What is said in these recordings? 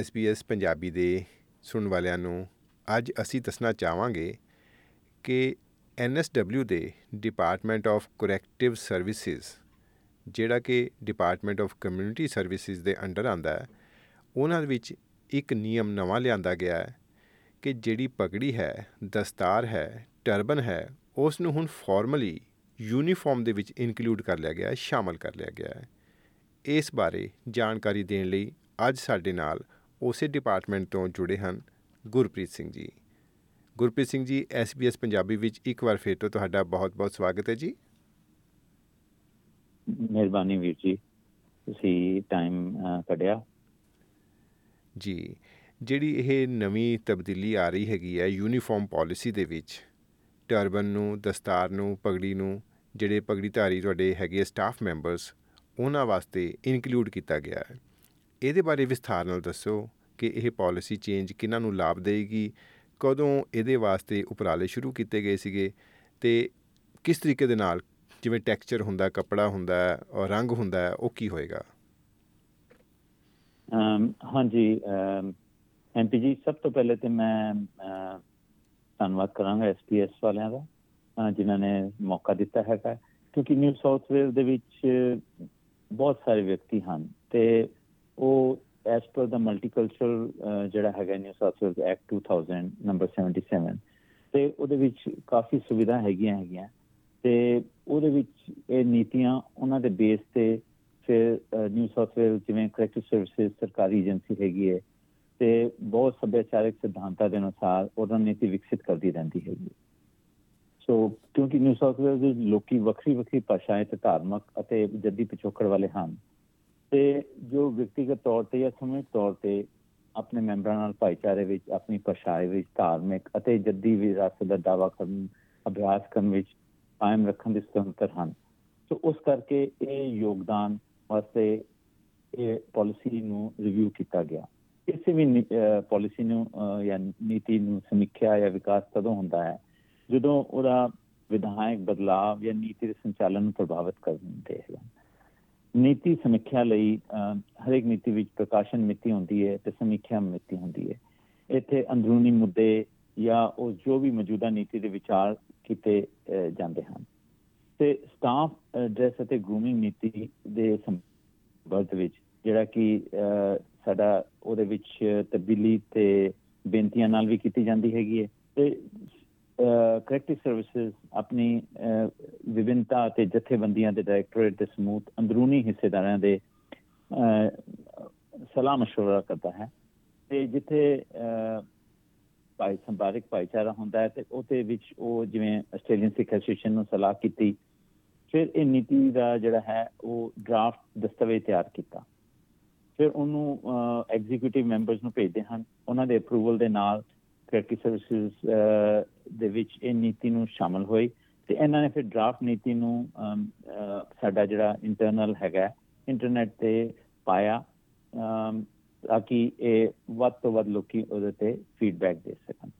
SBS Punjabi ਦੇ ਸੁਣਨ ਵਾਲਿਆਂ ਨੂੰ ਅੱਜ ਅਸੀਂ ਦੱਸਣਾ ਚਾਹਾਂਗੇ ਕਿ NSW ਦੇ ਡਿਪਾਰਟਮੈਂਟ ਆਫ ਕਰੈਕਟਿਵ ਸਰਵਿਸਿਜ਼ ਜਿਹੜਾ ਕਿ ਡਿਪਾਰਟਮੈਂਟ ਆਫ ਕਮਿਊਨਿਟੀ ਸਰਵਿਸਿਜ਼ ਦੇ ਅੰਡਰ ਆਂਦਾ ਹੈ, ਉਹਨਾਂ ਵਿੱਚ ਇੱਕ ਨਿਯਮ ਨਵਾਂ ਲਿਆਂਦਾ ਗਿਆ ਹੈ ਕਿ ਜਿਹੜੀ ਪਗੜੀ ਹੈ, ਦਸਤਾਰ ਹੈ, ਟਰਬਨ ਹੈ ਉਸ ਨੂੰ ਹੁਣ ਫਾਰਮਲੀ ਯੂਨੀਫਾਰਮ ਦੇ ਵਿੱਚ ਇਨਕਲੂਡ ਕਰ ਲਿਆ ਗਿਆ ਹੈ, ਸ਼ਾਮਲ ਕਰ ਲਿਆ ਗਿਆ ਹੈ। ਇਸ ਬਾਰੇ ਜਾਣਕਾਰੀ ਦੇਣ ਲਈ ਅੱਜ ਸਾਡੇ ਨਾਲ ਉਸੇ ਡਿਪਾਰਟਮੈਂਟ ਤੋਂ ਜੁੜੇ ਹਨ। ਗੁਰਪ੍ਰੀਤ ਸਿੰਘ ਜੀ। ਗੁਰਪ੍ਰੀਤ ਸਿੰਘ ਜੀ SBS ਪੰਜਾਬੀ ਵਿੱਚ ਇੱਕ ਵਾਰ ਫਿਰ ਤੋਂ ਤੁਹਾਡਾ ਬਹੁਤ-ਬਹੁਤ ਸਵਾਗਤ ਹੈ ਜੀ। ਮਿਹਰਬਾਨੀ ਵੀਰ ਜੀ। ਤੁਸੀਂ ਟਾਈਮ ਕੱਢਿਆ। ਜੀ। ਜਿਹੜੀ ਇਹ ਨਵੀਂ ਤਬਦੀਲੀ ਆ ਰਹੀ ਹੈਗੀ ਹੈ ਯੂਨੀਫਾਰਮ ਪਾਲਿਸੀ ਦੇ ਵਿੱਚ ਟਰਬਨ ਨੂੰ ਦਸਤਾਰ ਨੂੰ ਪਗੜੀ ਨੂੰ ਜਿਹੜੇ ਪਗੜੀਧਾਰੀ ਤੁਹਾਡੇ ਹੈਗੇ ਸਟਾਫ ਮੈਂਬਰਸ ਉਹਨਾਂ ਵਾਸਤੇ ਇਨਕਲੂਡ ਕੀਤਾ ਗਿਆ ਹੈ। ਇਹਦੇ ਬਾਰੇ ਵਿਸਥਾਰ ਨਾਲ ਦੱਸੋ ਕਿ ਇਹ ਪਾਲਿਸੀ ਚੇਂਜ ਕਿਹਨਾਂ ਨੂੰ ਲਾਭ ਦੇਗੀ ਕਦੋਂ ਇਹਦੇ ਵਾਸਤੇ ਉਪਰਾਲੇ ਸ਼ੁਰੂ ਕੀਤੇ ਗਏ ਸੀਗੇ? ਤੇ ਕਿਸ ਤਰੀਕੇ ਦੇ ਨਾਲ ਜਿਵੇਂ ਟੈਕਸਚਰ ਹੁੰਦਾ, ਕੱਪੜਾ ਹੁੰਦਾ ਔਰ ਰੰਗ ਹੁੰਦਾ, ਉਹ ਕੀ ਹੋਏਗਾ? ਅਮ, ਹਾਂਜੀ ਐਮਪੀ ਜੀ, ਸਭ ਤੋਂ ਪਹਿਲੇ ਤੇ ਮੈਂ ਧੰਨਵਾਦ ਕਰਾਂਗਾ ਐਸਪੀਐਸ ਵਾਲਿਆਂ ਦਾ ਜਿਨ੍ਹਾਂ ਨੇ ਮੌਕਾ ਦਿੱਤਾ ਹੈਗਾ। ਕਿਉਂਕਿ ਨਿਊ ਸਾਊਥ ਵੇਲ ਦੇ ਵਿੱਚ ਬਹੁਤ ਸਾਰੇ ਵਿਅਕਤੀ ਹਨ ਤੇ ਉਹ ਐਸ ਪਰ ਦਾ ਮਲਟੀਕਲਚਰਲ ਜਿਹੜਾ ਹੈਗਾ ਨਿਊ ਸਾਊਥ ਵੇਲ ਐਕਟ 2000 ਨੰਬਰ 77 ਤੇ ਉਹਦੇ ਵਿੱਚ ਕਾਫੀ ਸੁਵਿਧਾ ਹੈਗੀਆਂ ਹੈਗੀਆਂ, ਤੇ ਉਹਦੇ ਵਿੱਚ ਇਹ ਨੀਤੀਆਂ ਉਹਨਾਂ ਦੇ ਬੇਸ ਤੇ ਫਿਰ ਨਿਊ ਸਾਊਥ ਵੇਲ ਜਿਵੇਂ ਕਰੈਕਟਿਵ ਸਰਵਿਸਿਜ਼ ਸਰਕਾਰੀ ਏਜੰਸੀ ਹੈਗੀ ਹੈ, ਤੇ ਬਹੁਤ ਸੱਭਿਆਚਾਰਕ ਸਿਧਾਂਤਾਂ ਦੇ ਅਨੁਸਾਰ ਉਹਨਾਂ ਨੀਤੀ ਵਿਕਸਿਤ ਕਰਦੀ ਰਹਿੰਦੀ ਹੈਗੀ ਸੋ ਕਿਉਂਕਿ ਨਿਊ ਸਾਊਥ ਵੇਲ ਦੇ ਲੋਕੀ ਵੱਖਰੀ ਵੱਖਰੀ ਭਾਸ਼ਾਵਾਂ ਤੇ ਧਾਰਮਿਕ ਅਤੇ ਜੱਦੀ ਪਿਛੋਕੜ ਵਾਲੇ ਹਨ ਤੇ ਜੋ ਵਿਅਕਤੀਗਤ ਤੌਰ ਤੇ ਜਾਂ ਸਮੂਹਿਕ ਤੌਰ ਤੇ ਆਪਣੇ ਮੈਂਬਰਾਂ ਨਾਲ ਭਾਈਚਾਰੇ ਵਿੱਚ, ਆਪਣੀ ਭਾਸ਼ਾ ਵਿੱਚ, ਧਾਰਮਿਕ ਅਤੇ ਜੱਦੀ ਵਿਰਾਸਤ ਦਾ ਦਾਅਵਾ ਕਰਨ, ਅਭਿਆਸ ਕਰਨ ਵਿੱਚ ਕਾਇਮ ਰੱਖਣ ਦੇ ਸੁਤੰਤਰ ਹਨ। ਸੋ ਉਸ ਕਰਕੇ ਇਹ ਯੋਗਦਾਨ ਵਾਸਤੇ ਇਹ ਪਾਲਿਸੀ ਨੂੰ ਰਿਵਿਊ ਕੀਤਾ ਗਿਆ। ਕਿਸੇ ਵੀ ਪਾਲਿਸੀ ਨੂੰ ਜਾਂ ਨੀਤੀ ਨੂੰ ਸਮੀਖਿਆ ਜਾਂ ਵਿਕਾਸ ਕਦੋਂ ਹੁੰਦਾ ਹੈ ਜਦੋਂ ਉਹਦਾ ਵਿਧਾਇਕ ਬਦਲਾਅ ਜਾਂ ਨੀਤੀ ਦੇ ਸੰਚਾਲਨ ਨੂੰ ਪ੍ਰਭਾਵਿਤ ਕਰਦੇ ਹਨ ਨੀਤੀ ਸਮੀਖਿਆ ਲਈ ਹਰੇਕ ਨੀਤੀ ਵਿੱਚ ਪ੍ਰਕਾਸ਼ਨ ਮਿਤੀ ਹੁੰਦੀ ਹੈ ਤੇ ਸਮੀਖਿਆ ਮਿਤੀ ਹੁੰਦੀ ਹੈ। ਇੱਥੇ ਅੰਦਰੂਨੀ ਮੁੱਦੇ ਜਾਂ ਉਹ ਜੋ ਵੀ ਮੌਜੂਦਾ ਨੀਤੀ ਦੇ ਵਿਚਾਰ ਕੀਤੇ ਜਾਂਦੇ ਹਨ। ਤੇ ਸਟਾਫ ਡਰੈਸ ਅਤੇ ਗਰੂਮਿੰਗ ਨੀਤੀ ਦੇ ਸੰਬੰਧ ਵਿੱਚ ਜਿਹੜਾ ਕਿ ਸਾਡਾ ਉਹਦੇ ਵਿੱਚ ਤਬਦੀਲੀ ਤੇ ਬੇਨਤੀਆਂ ਨਾਲ ਵੀ ਕੀਤੀ ਜਾਂਦੀ ਹੈਗੀ ਹੈ। ਤੇ ਕਰੈਕਟਿਵ ਸਰਵਿਸਿਜ਼ ਆਪਣੀ ਵਿਭਿੰਨਤਾ ਤੇ ਜਥੇਬੰਦੀਆਂ ਦੇ ਡਾਇਰੈਕਟੋਰੇਟ ਦੇ ਸਮੂਹ ਅੰਦਰੂਨੀ ਹਿੱਸੇਦਾਰਾਂ ਦੇ ਸਲਾਹ مشورہ ਕਰਦਾ ਹੈ ਤੇ ਜਿੱਥੇ ਭਾਈ ਸੰਭਾਰਿਕ ਭਾਈਚਾਰਾ ਹੁੰਦਾ ਹੈ ਤੇ ਉਹਦੇ ਵਿੱਚ ਉਹ ਜਿਵੇਂ ਆਸਟ੍ਰੇਲੀਅਨ ਸਿੱਖ ਐਸੋਸੀਏਸ਼ਨ ਨੂੰ ਸਲਾਹ ਕੀਤੀ ਫਿਰ ਇਹ ਨੀਤੀ ਦਾ ਜਿਹੜਾ ਹੈ ਉਹ ਡਰਾਫਟ ਦਸਤਾਵੇਜ਼ ਤਿਆਰ ਕੀਤਾ ਫਿਰ ਉਹਨੂੰ ਐਗਜ਼ੀਕਿਊਟਿਵ ਮੈਂਬਰਸ ਨੂੰ ਭੇਜਦੇ ਹਨ ਉਹਨਾਂ ਦੇ ਅਪਰੂਵਲ ਦੇ ਨਾਲ ਕ੍ਰੈਡਿਟ ਸਰਵਿਸਿਜ਼ ਦੇ ਵਿੱਚ ਇਹ ਨੀਤੀ ਨੂੰ ਸ਼ਾਮਲ ਹੋਈ ਤੇ ਇਹਨਾਂ ਨੇ ਫਿਰ ਡਰਾਫਟ ਨੀਤੀ ਨੂੰ ਸਾਡਾ ਜਿਹੜਾ ਇੰਟਰਨਲ ਹੈਗਾ ਇੰਟਰਨੈਟ ਤੇ ਪਾਇਆ ਤਾਂ ਕਿ ਇਹ ਵੱਧ ਤੋਂ ਵੱਧ ਲੋਕੀ ਉਹਦੇ ਤੇ ਫੀਡਬੈਕ ਦੇ ਸਕਣ।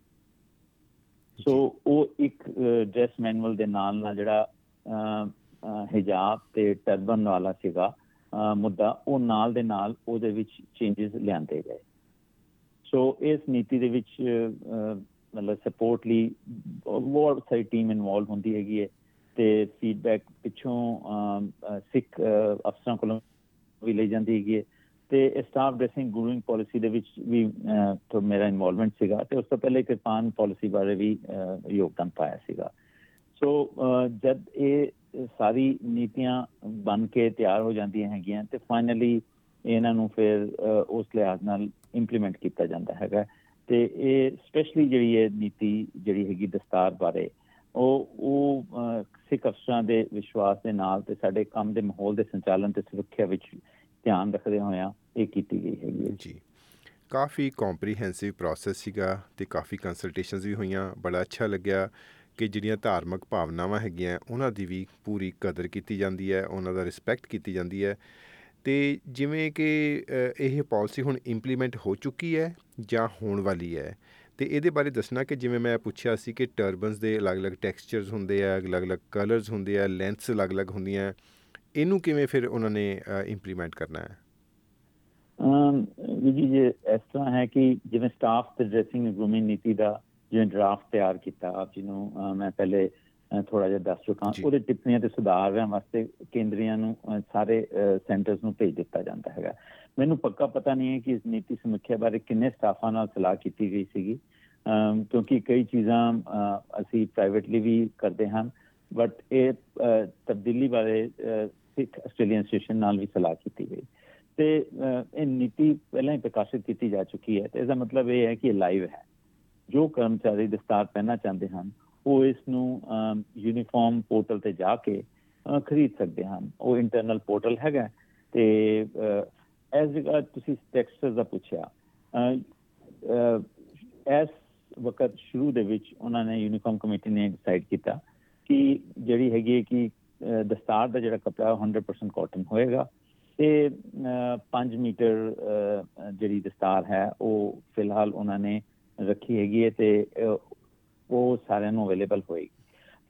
ਸੋ ਉਹ ਇੱਕ ਡਰੈਸ ਮੈਨੂਅਲ ਦੇ ਨਾਲ ਨਾਲ ਜਿਹੜਾ ਹਿਜਾਬ ਤੇ ਟਰਬਨ ਵਾਲਾ ਸੀਗਾ ਮੁੱਦਾ ਉਹ ਨਾਲ ਦੇ ਨਾਲ ਉਹਦੇ ਵਿੱਚ ਚੇਂਜਸ ਲਿਆਂਦੇ ਗਏ। ਸੋ ਇਸ ਨੀਤੀ ਦੇ ਵਿੱਚ ਮਤਲਬ ਸਪੋਰਟ ਲਈ ਬਹੁਤ ਸਾਰੀ ਟੀਮ ਇਨਵੋਲਵ ਹੁੰਦੀ ਹੈਗੀ ਹੈ ਤੇ ਫੀਡਬੈਕ ਪਿੱਛੋਂ ਸਿੱਖ ਅਫਸਰਾਂ ਕੋਲੋਂ ਵੀ ਲਈ ਜਾਂਦੀ ਹੈਗੀ ਹੈ ਤੇ ਸਟਾਫ ਡਰੈਸਿੰਗ ਗਰੂਇੰਗ ਪਾਲਿਸੀ ਦੇ ਵਿੱਚ ਵੀ ਤੋਂ ਮੇਰਾ ਇਨਵੋਲਵਮੈਂਟ ਸੀਗਾ ਤੇ ਉਸ ਤੋਂ ਪਹਿਲੇ ਕਿਰਪਾਨ ਪਾਲਿਸੀ ਬਾਰੇ ਵੀ ਯੋਗਦਾਨ ਪਾਇਆ ਸੀਗਾ। ਸੋ ਜਦ ਇਹ ਸਾਰੀ ਨੀਤੀਆਂ ਬਣ ਕੇ ਤਿਆਰ ਹੋ ਜਾਂਦੀਆਂ ਹੈਗੀਆਂ ਤੇ ਫਾਈਨਲੀ ਇਹਨਾਂ ਨੂੰ ਫਿਰ ਉਸ ਲਿਹਾਜ਼ ਨਾਲ ਇੰਪਲੀਮੈਂਟ ਕੀਤਾ ਜਾਂਦਾ ਹੈਗਾ। ਤੇ ਇਹ ਸਪੈਸ਼ਲੀ ਜਿਹੜੀ ਇਹ ਨੀਤੀ ਜਿਹੜੀ ਹੈਗੀ ਦਸਤਾਰ ਬਾਰੇ, ਉਹ ਉਹ ਸਿੱਖ ਅਫਸਰਾਂ ਦੇ ਵਿਸ਼ਵਾਸ ਦੇ ਨਾਲ ਤੇ ਸਾਡੇ ਕੰਮ ਦੇ ਮਾਹੌਲ ਦੇ ਸੰਚਾਲਨ ਤੇ ਸੁਰੱਖਿਆ ਵਿੱਚ ਧਿਆਨ ਰੱਖਦੇ ਹੋਇਆ ਇਹ ਕੀਤੀ ਗਈ ਹੈਗੀ ਜੀ। ਕਾਫੀ ਕੰਪਰੀਹੈਂਸਿਵ ਪ੍ਰੋਸੈਸ ਸੀਗਾ ਤੇ ਕਾਫੀ ਕੰਸਲਟੇਸ਼ਨਸ ਵੀ ਹੋਈਆਂ। ਬੜਾ ਅੱਛਾ ਲੱਗਿਆ ਕਿ ਜਿਹੜੀਆਂ ਧਾਰਮਿਕ ਭਾਵਨਾਵਾਂ ਹੈਗੀਆਂ, ਉਹਨਾਂ ਦੀ ਵੀ ਪੂਰੀ ਕਦਰ ਕੀਤੀ ਜਾਂਦੀ ਹੈ, ਉਹਨਾਂ ਦਾ ਰਿਸਪੈਕਟ ਕੀਤੀ ਜਾਂਦੀ ਹੈ। ਤੇ ਜਿਵੇਂ ਕਿ ਇਹ ਪਾਲਿਸੀ ਹੁਣ ਇੰਪਲੀਮੈਂਟ ਹੋ ਚੁੱਕੀ ਹੈ ਜਾਂ ਹੋਣ ਵਾਲੀ ਹੈ ਤੇ ਇਹਦੇ ਬਾਰੇ ਦੱਸਣਾ ਕਿ ਜਿਵੇਂ ਮੈਂ ਪੁੱਛਿਆ ਸੀ ਕਿ ਟਰਬਨਸ ਦੇ ਅਲੱਗ-ਅਲੱਗ ਟੈਕਸਚਰਸ ਹੁੰਦੇ ਆ ਅਲੱਗ-ਅਲੱਗ ਕਲਰਸ ਹੁੰਦੇ ਆ ਲੈਂਥਸ ਅਲੱਗ-ਅਲੱਗ ਹੁੰਦੀਆਂ ਇਹਨੂੰ ਕਿਵੇਂ ਫਿਰ ਉਹਨਾਂ ਨੇ ਇੰਪਲੀਮੈਂਟ ਕਰਨਾ ਹੈ? ਵੀ ਜੀ ਜੇ ਇਸ ਤਰ੍ਹਾਂ ਹੈ ਕਿ ਜਿਵੇਂ ਸਟਾਫ ਤੇ ਡਰੈਸਿੰਗ ਗਰੂਮਿੰਗ ਨੀਤੀ ਦਾ ਜਿਵੇਂ ਡਰਾਫਟ ਤਿਆਰ ਕੀਤਾ ਆਪ ਜੀ ਨੂੰ ਅਹ, ਮੈਂ ਪਹਿਲੇ ਥੋੜਾ ਜਿਹਾ ਦੱਸ ਚੁੱਕਾ। ਉਹਦੇ ਟਿੱਪਣੀਆਂ ਤੇ ਸੁਧਾਰਾਂ ਵਾਸਤੇ ਕੇਂਦਰੀਆਂ ਨੂੰ ਸਾਰੇ ਸੈਂਟਰਸ ਨੂੰ ਭੇਜ ਦਿੱਤਾ ਜਾਂਦਾ ਹੈਗਾ। ਮੈਨੂੰ ਪੱਕਾ ਪਤਾ ਨਹੀਂ ਹੈ ਕਿ ਇਸ ਨੀਤੀ ਸਮੀਖਿਆ ਬਾਰੇ ਕਿੰਨੇ ਸਟਾਫਾਂ ਨਾਲ ਸਲਾਹ ਕੀਤੀ ਗਈ ਸੀਗੀ। ਕਿਉਂਕਿ ਕਈ ਚੀਜ਼ਾਂ ਅਸੀਂ ਪ੍ਰਾਈਵੇਟਲੀ ਵੀ ਕਰਦੇ ਹਾਂ ਬਟ ਇਹ ਤਬਦੀਲੀ ਬਾਰੇ ਸਿੱਖ ਆਸਟ੍ਰੇਲੀਅਨ ਐਸੋਸੀਏਸ਼ਨ ਨਾਲ ਵੀ ਸਲਾਹ ਕੀਤੀ ਗਈ। ਤੇ ਇਹ ਨੀਤੀ ਪਹਿਲਾਂ ਹੀ ਪ੍ਰਕਾਸ਼ਿਤ ਕੀਤੀ ਜਾ ਚੁੱਕੀ ਹੈ ਤੇ ਇਹਦਾ ਮਤਲਬ ਇਹ ਹੈ ਕਿ ਇਹ ਲਾਈਵ ਹੈ। ਜੋ ਕਰਮਚਾਰੀ ਦਸਤਾਰ ਪਹਿਨਣਾ ਚਾਹੁੰਦੇ ਹਨ ਉਹ ਇਸ ਨੂੰ ਯੂਨੀਫਾਰਮ ਪੋਰਟਲ ਤੇ ਜਾ ਕੇ ਅਹ, ਖਰੀਦ ਸਕਦੇ ਹਨ। ਉਹ ਇੰਟਰਨਲ ਪੋਰਟਲ ਹੈਗਾ ਤੇ ਐਸ ਰਿਗਾਰਡ ਤੁਸੀਂ ਟੈਕਸਟਸ ਦਾ ਪੁੱਛਿਆ ਅਹ, ਅਹ, ਇਸ ਵਕਤ ਸ਼ੁਰੂ ਦੇ ਵਿੱਚ ਉਹਨਾਂ ਨੇ ਯੂਨੀਫਾਰਮ ਕਮੇਟੀ ਨੇ ਡਿਸਾਈਡ ਕੀਤਾ ਕਿ ਜਿਹੜੀ ਹੈਗੀ ਹੈ ਕਿ ਅਹ, ਦਸਤਾਰ ਦਾ ਜਿਹੜਾ ਕਪੜਾ ਉਹ 100% ਕਾਟਨ ਹੋਏਗਾ ਤੇ 5 ਮੀਟਰ ਅਹ, ਜਿਹੜੀ ਦਸਤਾਰ ਹੈ ਉਹ ਫਿਲਹਾਲ ਉਹਨਾਂ ਨੇ ਰੱਖੀ ਹੈਗੀ ਹੈ ਤੇ ਅਹ, ਉਹ ਸਾਰਿਆਂ ਨੂੰ ਅਵੇਲੇਬਲ ਹੋਏਗੀ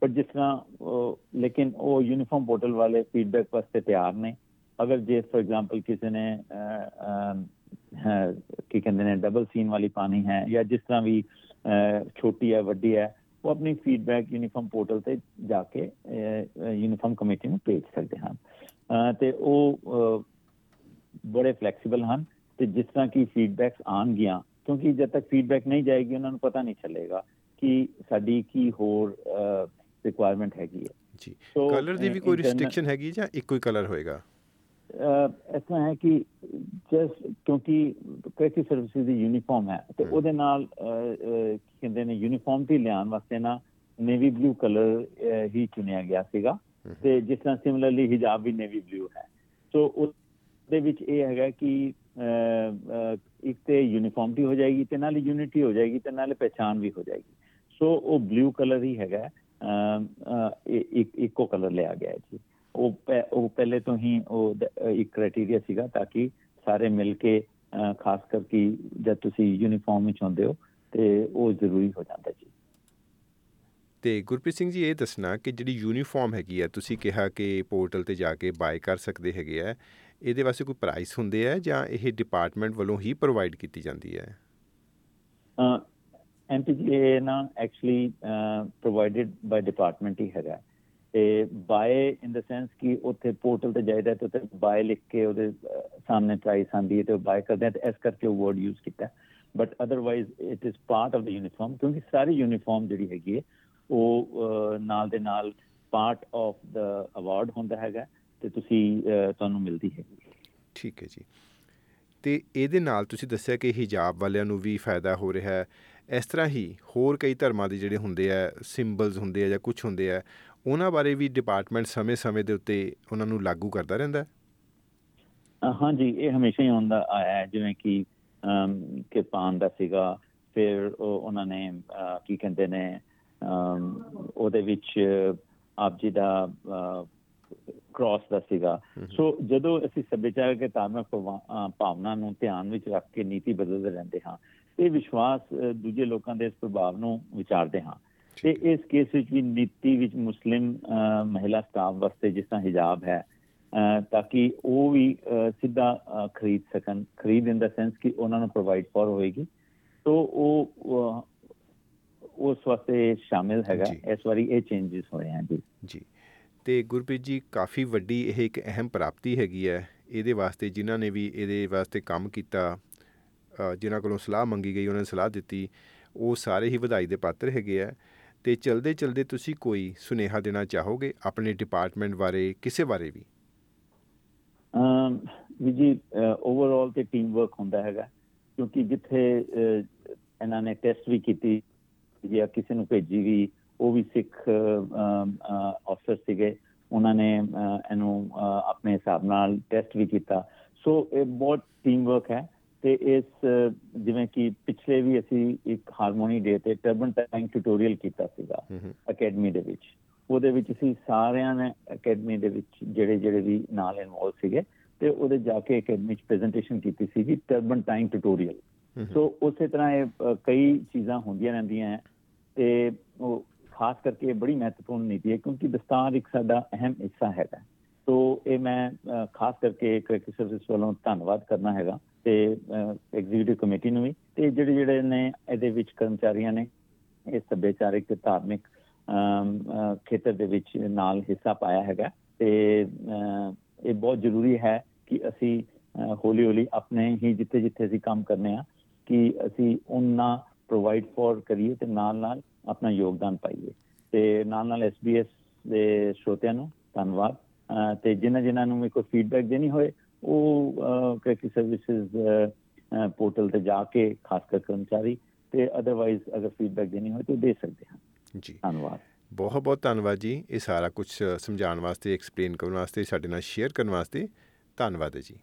ਪਰ ਜਿਸ ਤਰ੍ਹਾਂ ਲੇਕਿਨ ਉਹ ਯੂਨੀਫਾਰਮ ਪੋਰਟਲ ਵਾਲੇ ਫੀਡਬੈਕ ਵਾਸਤੇ ਤਿਆਰ ਨੇ ਅਗਰ ਜੇ ਫॉर ਐਗਜ਼ਾਮਪਲ ਕਿਸੇ ਨੇ ਕੀ ਕਹਿੰਦੇ ਨੇ ਡਬਲ ਸੀਨ ਵਾਲੀ ਪਾਣੀ ਹੈ ਜਾਂ ਜਿਸ ਤਰ੍ਹਾਂ ਵੀ ਛੋਟੀ ਹੈ ਵੱਡੀ ਹੈ ਉਹ ਆਪਣੀ ਫੀਡਬੈਕ ਯੂਨੀਫਾਰਮ ਪੋਰਟਲ ਤੇ ਜਾ ਕੇ ਯੂਨੀਫਾਰਮ ਕਮੇਟੀ ਨੂੰ ਭੇਜ ਸਕਦੇ ਹਨ ਤੇ ਉਹ ਬੜੇ ਫਲੈਕਸੀਬਲ ਹਨ ਤੇ ਜਿਸ ਤਰ੍ਹਾਂ ਕੀ ਫੀਡਬੈਕਸ ਆਉਣਗੀਆਂ ਕਿਉਂਕਿ ਜਦ ਤੱਕ ਫੀਡਬੈਕ ਨਹੀਂ ਜਾਏਗੀ ਉਹਨਾਂ ਨੂੰ ਪਤਾ ਨਹੀਂ ਚੱਲੇਗਾ ਕਿ ਸਾਡੀ ਕੀ ਹੋਰ ਰਿਕੁਆਇਰਮੈਂਟ ਹੈਗੀ ਹੈ। ਜੀ। ਕਲਰ ਦੀ ਵੀ ਕੋਈ ਰਿਸਟ੍ਰਿਕਸ਼ਨ ਹੈਗੀ ਜਾਂ ਇੱਕੋ ਹੀ ਕਲਰ ਹੋਏਗਾ? ਇਸ ਤਰ੍ਹਾਂ ਹੈ ਕਿ ਜਸ ਕਿਉਂਕਿ ਕ੍ਰਿਕਟ ਸਰਵਿਸਿਜ਼ ਦੀ ਯੂਨੀਫਾਰਮ ਹੈ ਤੇ। ਉਹਦੇ ਨਾਲ ਕਹਿੰਦੇ ਨੇ ਯੂਨੀਫਾਰਮ ਤੇ ਲਿਆਉਣ ਵਾਸਤੇ ਨਾ ਨੇਵੀ ਬਲੂ ਕਲਰ ਹੀ ਚੁਣਿਆ ਗਿਆ ਸੀਗਾ। ਤੇ ਜਿਸ ਤਰ੍ਹਾਂ ਸਿਮਿਲਰਲੀ ਹਿਜਾਬ ਵੀ ਨੇਵੀ ਬਲੂ ਹੈ। ਸੋ ਉਹਦੇ ਵਿੱਚ ਇਹ ਹੈਗਾ ਕਿ ਇੱਕ ਤੇ ਯੂਨੀਫਾਰਮਟੀ ਹੋ ਜਾਏਗੀ ਤੇ ਨਾਲ ਯੂਨਿਟੀ ਹੋ ਜਾਏਗੀ ਤੇ ਨਾਲ ਪਹਿਚਾਨ ਵੀ ਹੋ ਜਾਏਗੀ। ਸੋ ਉਹ ਬਲੂ ਕਲਰ ਹੀ ਹੈਗਾ। ਇੱਕ ਇੱਕੋ ਕਲਰ ਲਿਆ ਗਿਆ ਜੀ। ਉਹ ਉਹ ਪਹਿਲੇ ਤੋਂ ਹੀ ਉਹ ਇੱਕ ਕ੍ਰਾਈਟੇਰੀਆ ਸੀਗਾ ਤਾਂ ਕਿ ਸਾਰੇ ਮਿਲ ਕੇ ਖਾਸ ਕਰਕੇ ਜਦ ਤੁਸੀਂ ਯੂਨੀਫਾਰਮ ਵਿੱਚ ਹੁੰਦੇ ਹੋ ਤੇ ਉਹ ਜ਼ਰੂਰੀ ਹੋ ਜਾਂਦਾ ਜੀ। ਤੇ ਗੁਰਪ੍ਰੀਤ ਸਿੰਘ ਜੀ ਇਹ ਦੱਸਣਾ ਕਿ ਜਿਹੜੀ ਯੂਨੀਫਾਰਮ ਹੈਗੀ ਹੈ ਤੁਸੀਂ ਕਿਹਾ ਕਿ ਪੋਰਟਲ ਤੇ ਜਾ ਕੇ ਬਾਏ ਕਰ ਸਕਦੇ ਹੈਗੇ ਆ ਇਹਦੇ ਵਾਸਤੇ ਕੋਈ ਪ੍ਰਾਈਸ ਹੁੰਦੇ ਆ ਜਾਂ ਇਹ ਡਿਪਾਰਟਮੈਂਟ ਵੱਲੋਂ ਹੀ ਪ੍ਰੋਵਾਈਡ ਕੀਤੀ ਜਾਂਦੀ ਹੈ? ਐਮਪੀਜੀਏ ਨਾ ਐਕਚੁਅਲੀ ਪ੍ਰੋਵਾਈਡਡ ਬਾਈ ਡਿਪਾਰਟਮੈਂਟ ਹੀ ਹੈਗਾ। ਤੇ ਬਾਏ ਇਨ ਦਾ ਸੈਂਸ ਕਿ ਉੱਥੇ ਪੋਰਟਲ ਤੇ ਜਾਈਦਾ ਤੇ ਉੱਥੇ ਬਾਏ ਲਿਖ ਕੇ ਉਹਦੇ ਅਹ, ਸਾਹਮਣੇ ਪ੍ਰਾਈਸ ਆਂਦੀ ਹੈ ਤੇ ਬਾਏ ਕਰਦੇ ਆ ਤੇ ਇਸ ਕਰਕੇ ਉਹ ਵਰਡ ਯੂਜ਼ ਕੀਤਾ। But otherwise it is part of the uniform ਕਿਉਂਕਿ ਸਾਰੀ ਯੂਨੀਫਾਰਮ ਜਿਹੜੀ ਹੈਗੀ ਹੈ ਉਹ ਅਹ, ਨਾਲ ਦੇ ਨਾਲ ਪਾਰਟ ਆਫ ਦਾ ਅਵਾਰਡ ਹੁੰਦਾ ਹੈਗਾ ਤੇ ਤੁਸੀਂ ਅਹ, ਤੁਹਾਨੂੰ ਮਿਲਦੀ ਹੈਗੀ ਠੀਕ ਹੈ ਜੀ। ਤੇ ਇਹਦੇ ਨਾਲ ਤੁਸੀਂ ਦੱਸਿਆ ਕਿ ਹਿਜਾਬ ਵਾਲਿਆਂ ਨੂੰ ਵੀ ਫਾਇਦਾ ਹੋ ਰਿਹਾ ਹੈ। ਇਸ ਤਰ੍ਹਾਂ ਹੀ ਹੋਰ ਕਈ ਧਰਮਾਂ ਦੇ ਜਿਹੜੇ ਹੁੰਦੇ ਆ ਸਿੰਬਲਸ ਹੁੰਦੇ ਆ ਜਾਂ ਕੁਝ ਹੁੰਦੇ ਆ ਉਹਨਾਂ ਬਾਰੇ ਵੀ ਡਿਪਾਰਟਮੈਂਟ ਸਮੇਂ-ਸਮੇਂ ਦੇ ਉੱਤੇ ਉਹਨਾਂ ਨੂੰ ਲਾਗੂ ਕਰਦਾ ਰਹਿੰਦਾ ਹੈ? ਅਹ ਹਾਂਜੀ ਇਹ ਹਮੇਸ਼ਾ ਹੀ ਹੁੰਦਾ ਆਇਆ ਹੈ ਜਿਵੇਂ ਕਿ ਅਮ, ਕਿਰਪਾਨ ਦਾ ਸੀਗਾ ਫਿਰ ਉਹ ਉਹਨਾਂ ਨੇ ਅਹ, ਕੀ ਕਹਿੰਦੇ ਨੇ ਅਮ, ਉਹਦੇ ਵਿੱਚ ਆਪ ਜੀ ਦਾ ਕ੍ਰਾਸ ਦਾ ਸੀਗਾ। ਸੋ ਜਦੋਂ ਅਸੀਂ ਸੱਭਿਆਚਾਰਕ ਤੇ ਧਾਰਮਿਕ ਭਾਵਨਾ ਨੂੰ ਧਿਆਨ ਵਿੱਚ ਰੱਖ ਕੇ ਨੀਤੀ ਬਦਲਦੇ ਰਹਿੰਦੇ ਹਾਂ ਇਹ ਵਿਸ਼ਵਾਸ ਦੂਜੇ ਲੋਕਾਂ ਦੇ ਇਸ ਪ੍ਰਭਾਵ ਨੂੰ ਵਿਚਾਰਦੇ ਹਾਂ। ਤੇ ਇਸ ਕੇਸ ਵਿੱਚ ਵੀ ਨੀਤੀ ਵਿੱਚ ਮੁਸਲਿਮ ਮਹਿਲਾ ਸਟਾਫ ਵਾਸਤੇ ਜਿਸ ਤਰ੍ਹਾਂ ਹਿਜਾਬ ਹੈ ਤਾਂ ਕਿ ਉਹ ਵੀ ਸਿੱਧਾ ਖਰੀਦ ਸਕਣ ਖਰੀਦ ਇਨ ਦਾ ਸੈਂਸ ਕਿ ਉਹਨਾਂ ਨੂੰ ਪ੍ਰੋਵਾਈਡ ਫॉर ਹੋਏਗੀ। ਸੋ ਉਹ ਉਸ ਵਾਸਤੇ ਸ਼ਾਮਿਲ ਹੈਗਾ। ਇਸ ਵਾਰੀ ਇਹ ਚੇਂਜਸ ਹੋਏ ਹਨ ਜੀ। ਜੀ। ਤੇ ਗੁਰਪ੍ਰੀਤ ਜੀ ਕਾਫੀ ਵੱਡੀ ਇਹ ਇੱਕ ਅਹਿਮ ਪ੍ਰਾਪਤੀ ਹੈਗੀ ਹੈ ਇਹਦੇ ਵਾਸਤੇ ਜਿਨ੍ਹਾਂ ਨੇ ਵੀ ਇਹਦੇ ਵਾਸਤੇ ਕੰਮ ਕੀਤਾ ਅ, ਜਿਨ੍ਹਾਂ ਕੋਲੋਂ ਸਲਾਹ ਮੰਗੀ ਗਈ ਉਹਨਾਂ ਨੇ ਸਲਾਹ ਦਿੱਤੀ ਉਹ ਸਾਰੇ ਹੀ ਵਧਾਈ ਦੇ ਪਾਤਰ ਹੈਗੇ ਆ। ਤੇ ਚਲਦੇ ਚਲਦੇ ਤੁਸੀਂ ਕੋਈ ਸੁਨੇਹਾ ਦੇਣਾ ਚਾਹੋਗੇ ਆਪਣੇ ਡਿਪਾਰਟਮੈਂਟ ਬਾਰੇ ਕਿਸੇ ਬਾਰੇ ਵੀ? ਅਮ ਵੀ ਜੀ ਓਵਰਆਲ ਤੇ ਟੀਮ ਵਰਕ ਹੁੰਦਾ ਹੈਗਾ ਕਿਉਂਕਿ ਜਿੱਥੇ ਅਹ, ਇਹਨਾਂ ਨੇ ਟੈਸਟ ਵੀ ਕੀਤੀ ਜਾਂ ਕਿਸੇ ਨੂੰ ਭੇਜੀ ਵੀ ਉਹ ਵੀ ਸਿੱਖ ਅਫਸਰ ਸੀਗੇ। ਉਹਨਾਂ ਨੇ ਇਹਨੂੰ ਆਪਣੇ ਹਿਸਾਬ ਨਾਲ ਟੈਸਟ ਵੀ ਕੀਤਾ। ਸੋ ਇਹ ਬਹੁਤ ਟੀਮ ਵਰਕ ਹੈ ਤੇ ਇਸ ਜਿਵੇਂ ਕਿ ਪਿਛਲੇ ਵੀ ਅਸੀਂ ਇੱਕ ਹਾਰਮੋਨੀ ਡੇ ਤੇ ਟਰਬਨ ਟਾਈਮ ਟਿਊਟੋਰੀਅਲ ਕੀਤਾ ਸੀਗਾ ਅਕੈਡਮੀ ਦੇ ਵਿੱਚ। ਉਹਦੇ ਵਿੱਚ ਅਸੀਂ ਸਾਰਿਆਂ ਨੇ ਅਕੈਡਮੀ ਦੇ ਵਿੱਚ ਜਿਹੜੇ ਜਿਹੜੇ ਵੀ ਨਾਲ ਇਨਵੋਲ ਸੀਗੇ ਤੇ ਉਹਦੇ ਜਾ ਕੇ ਅਕੈਡਮੀ ਚ ਪ੍ਰੈਜੈਂਟੇਸ਼ਨ ਕੀਤੀ ਸੀ ਜੀ ਟਰਬਨਟਾਈਨ ਟਿਊਟੋਰੀਅਲ। ਸੋ ਉਸੇ ਤਰ੍ਹਾਂ ਇਹ ਕਈ ਚੀਜ਼ਾਂ ਹੁੰਦੀਆਂ ਰਹਿੰਦੀਆਂ ਹੈ ਤੇ ਖਾਸ ਕਰਕੇ ਇਹ ਬੜੀ ਮਹੱਤਵਪੂਰਨ ਨੀਤੀ ਹੈ ਕਿਉਂਕਿ ਦਸਤਾਰ ਇੱਕ ਸਾਡਾ ਅਹਿਮ ਹਿੱਸਾ ਹੈਗਾ। ਸੋ ਇਹ ਮੈਂ ਅ, ਖਾਸ ਕਰਕੇ ਕ੍ਰਿਕਟ ਸਰਵਿਸ ਵੱਲੋਂ ਧੰਨਵਾਦ ਕਰਨਾ ਹੈਗਾ ਤੇ ਐਗਜ਼ੀਕਿਊਟਿਵ ਕਮੇਟੀ ਨੂੰ ਵੀ ਤੇ ਜਿਹੜੇ ਜਿਹੜੇ ਨੇ ਇਹਦੇ ਵਿੱਚ ਕਰਮਚਾਰੀਆਂ ਨੇ ਇਹ ਸੱਭਿਆਚਾਰਿਕ ਤੇ ਧਾਰਮਿਕ ਅਮ, ਅਹ, ਖੇਤਰ ਦੇ ਵਿੱਚ ਨਾਲ ਹਿੱਸਾ ਪਾਇਆ ਹੈਗਾ ਤੇ ਅਹ, ਇਹ ਬਹੁਤ ਜ਼ਰੂਰੀ ਹੈ ਕਿ ਅਸੀਂ ਹੌਲੀ ਹੌਲੀ ਆਪਣੇ ਹੀ ਜਿੱਥੇ ਜਿੱਥੇ ਅਸੀਂ ਕੰਮ ਕਰਨੇ ਆ ਕਿ ਅਸੀਂ ਉਹਨਾਂ ਪ੍ਰੋਵਾਈਡ ਫॉर ਕਰੀਏ ਤੇ ਨਾਲ ਨਾਲ ਆਪਣਾ ਯੋਗਦਾਨ ਪਾਈਏ। ਤੇ ਨਾਲ ਨਾਲ SBS ਦੇ ਸਰੋਤਿਆਂ ਨੂੰ ਧੰਨਵਾਦ। ਤੇ ਜਿਨ੍ਹਾਂ ਜਿਨ੍ਹਾਂ ਨੂੰ ਕੋਈ ਫੀਡਬੈਕ ਦੇਣੀ ਹੋਏ ਉਹ ਕ੍ਰਿਕਟ ਸਰਵਿਸਿਜ਼ ਪੋਰਟਲ ਤੇ ਜਾ ਕੇ ਖਾਸ ਕਰ ਕਰਮਚਾਰੀ ਤੇ ਅਦਰਵਾਈਜ਼ ਅਗਰ ਫੀਡਬੈਕ ਦੇਣੀ ਹੋਏ ਤਾਂ ਦੇ ਸਕਦੇ ਹਨ ਜੀ। ਧੰਨਵਾਦ। ਬਹੁਤ ਬਹੁਤ ਧੰਨਵਾਦ ਜੀ। ਇਹ ਸਾਰਾ ਕੁਝ ਸਮਝਾਉਣ ਵਾਸਤੇ ਐਕਸਪਲੇਨ ਕਰਨ ਵਾਸਤੇ ਸਾਡੇ ਨਾਲ ਸ਼ੇਅਰ ਕਰਨ ਵਾਸਤੇ ਧੰਨਵਾਦ ਹੈ ਜੀ।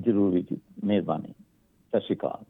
ਜ਼ਰੂਰ ਜੀ। ਮਿਹਰਬਾਨੀ। ਸਤਿ ਸ਼੍ਰੀ ਅਕਾਲ।